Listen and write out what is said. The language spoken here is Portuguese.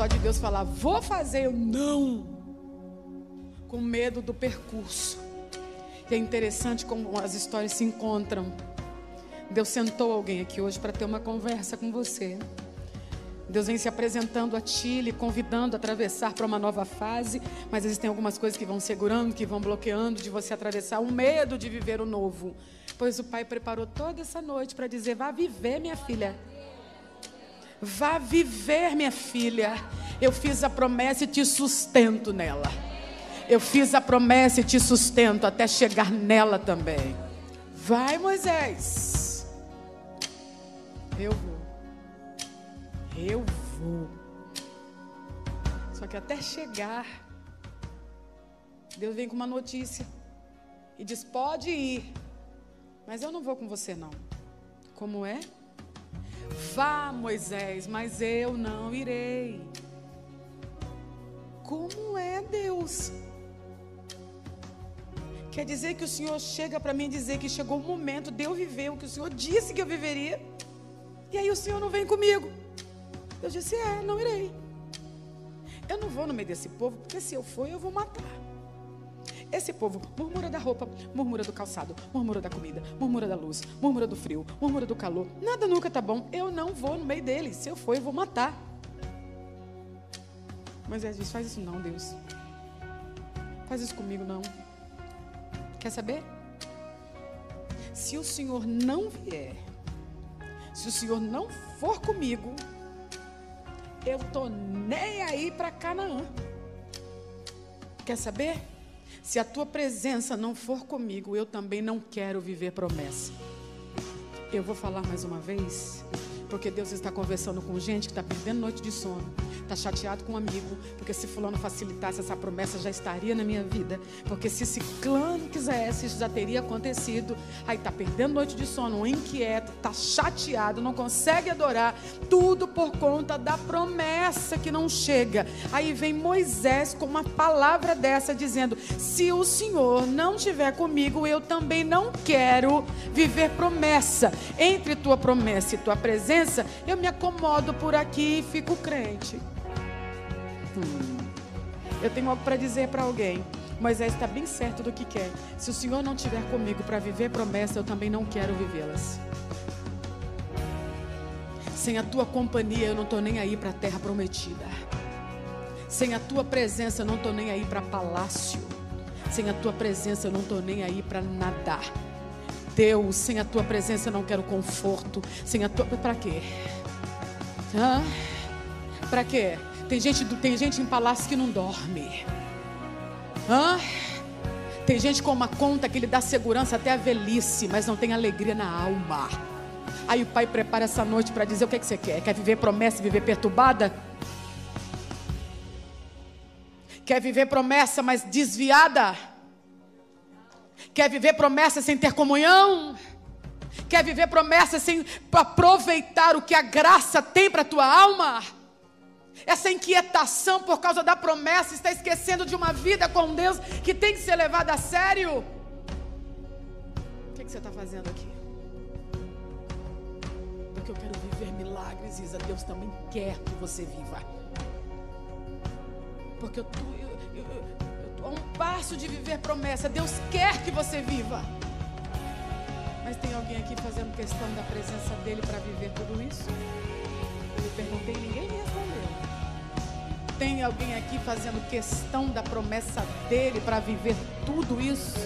Só de Deus falar, vou fazer, eu não. Com medo do percurso. E é interessante como as histórias se encontram. Deus sentou alguém aqui hoje para ter uma conversa com você. Deus vem se apresentando a ti, lhe convidando a atravessar para uma nova fase, mas existem algumas coisas que vão segurando, que vão bloqueando de você atravessar o medo de viver o novo. Pois o Pai preparou toda essa noite para dizer: vá viver, minha filha. Vá viver, minha filha. Eu fiz a promessa e te sustento nela. Eu fiz a promessa e te sustento até chegar nela também. Vai, Moisés. Eu vou. Eu vou. Só que até chegar, Deus vem com uma notícia e diz: pode ir, mas eu não vou com você, não. Como é? Vá, Moisés, mas eu não irei. Como é, Deus? Quer dizer que o Senhor chega para mim dizer que chegou o momento de eu viver o que o Senhor disse que eu viveria, e aí o Senhor não vem comigo. Eu disse: É, não irei. Eu não vou no meio desse povo, porque se eu for, eu vou matar. Esse povo murmura da roupa, murmura do calçado, murmura da comida, murmura da luz, murmura do frio, murmura do calor. Nada nunca tá bom. Eu não vou no meio deles. Se eu for, eu vou matar. Mas às vezes faz isso não, Deus. Faz isso comigo não. Quer saber? Se o Senhor não vier, se o Senhor não for comigo, eu tô nem aí para Canaã. Quer saber? Se a tua presença não for comigo, eu também não quero viver promessa. Eu vou falar mais uma vez, porque Deus está conversando com gente que está perdendo noite de sono está chateado com um amigo, porque se fulano facilitasse essa promessa já estaria na minha vida, porque se esse clã quisesse, isso já teria acontecido. Aí está perdendo noite de sono, inquieto, está chateado, não consegue adorar, tudo por conta da promessa que não chega. Aí vem Moisés com uma palavra dessa dizendo: se o Senhor não estiver comigo, eu também não quero viver promessa. Entre tua promessa e tua presença, eu me acomodo por aqui e fico crente. Hum. Eu tenho algo para dizer para alguém. Moisés está bem certo do que quer. Se o Senhor não estiver comigo para viver promessa, eu também não quero vivê-las. Sem a tua companhia, eu não estou nem aí para a terra prometida. Sem a tua presença, eu não estou nem aí para palácio. Sem a tua presença, eu não estou nem aí para nadar. Deus, sem a tua presença, eu não quero conforto. Sem a tua. Para quê? Hã? Para quê? Tem gente, tem gente em palácio que não dorme. Hã? Tem gente com uma conta que lhe dá segurança até a velhice, mas não tem alegria na alma. Aí o pai prepara essa noite para dizer: o que, é que você quer? Quer viver promessa e viver perturbada? Quer viver promessa, mas desviada? Quer viver promessa sem ter comunhão? Quer viver promessa sem aproveitar o que a graça tem para a tua alma? Essa inquietação por causa da promessa está esquecendo de uma vida com Deus que tem que ser levada a sério. O que, que você está fazendo aqui? Porque eu quero viver milagres, Isa. Deus também quer que você viva. Porque eu estou a um passo de viver promessa. Deus quer que você viva. Mas tem alguém aqui fazendo questão da presença dele para viver tudo isso? Eu perguntei, ninguém me respondeu. Tem alguém aqui fazendo questão da promessa dele para viver tudo isso?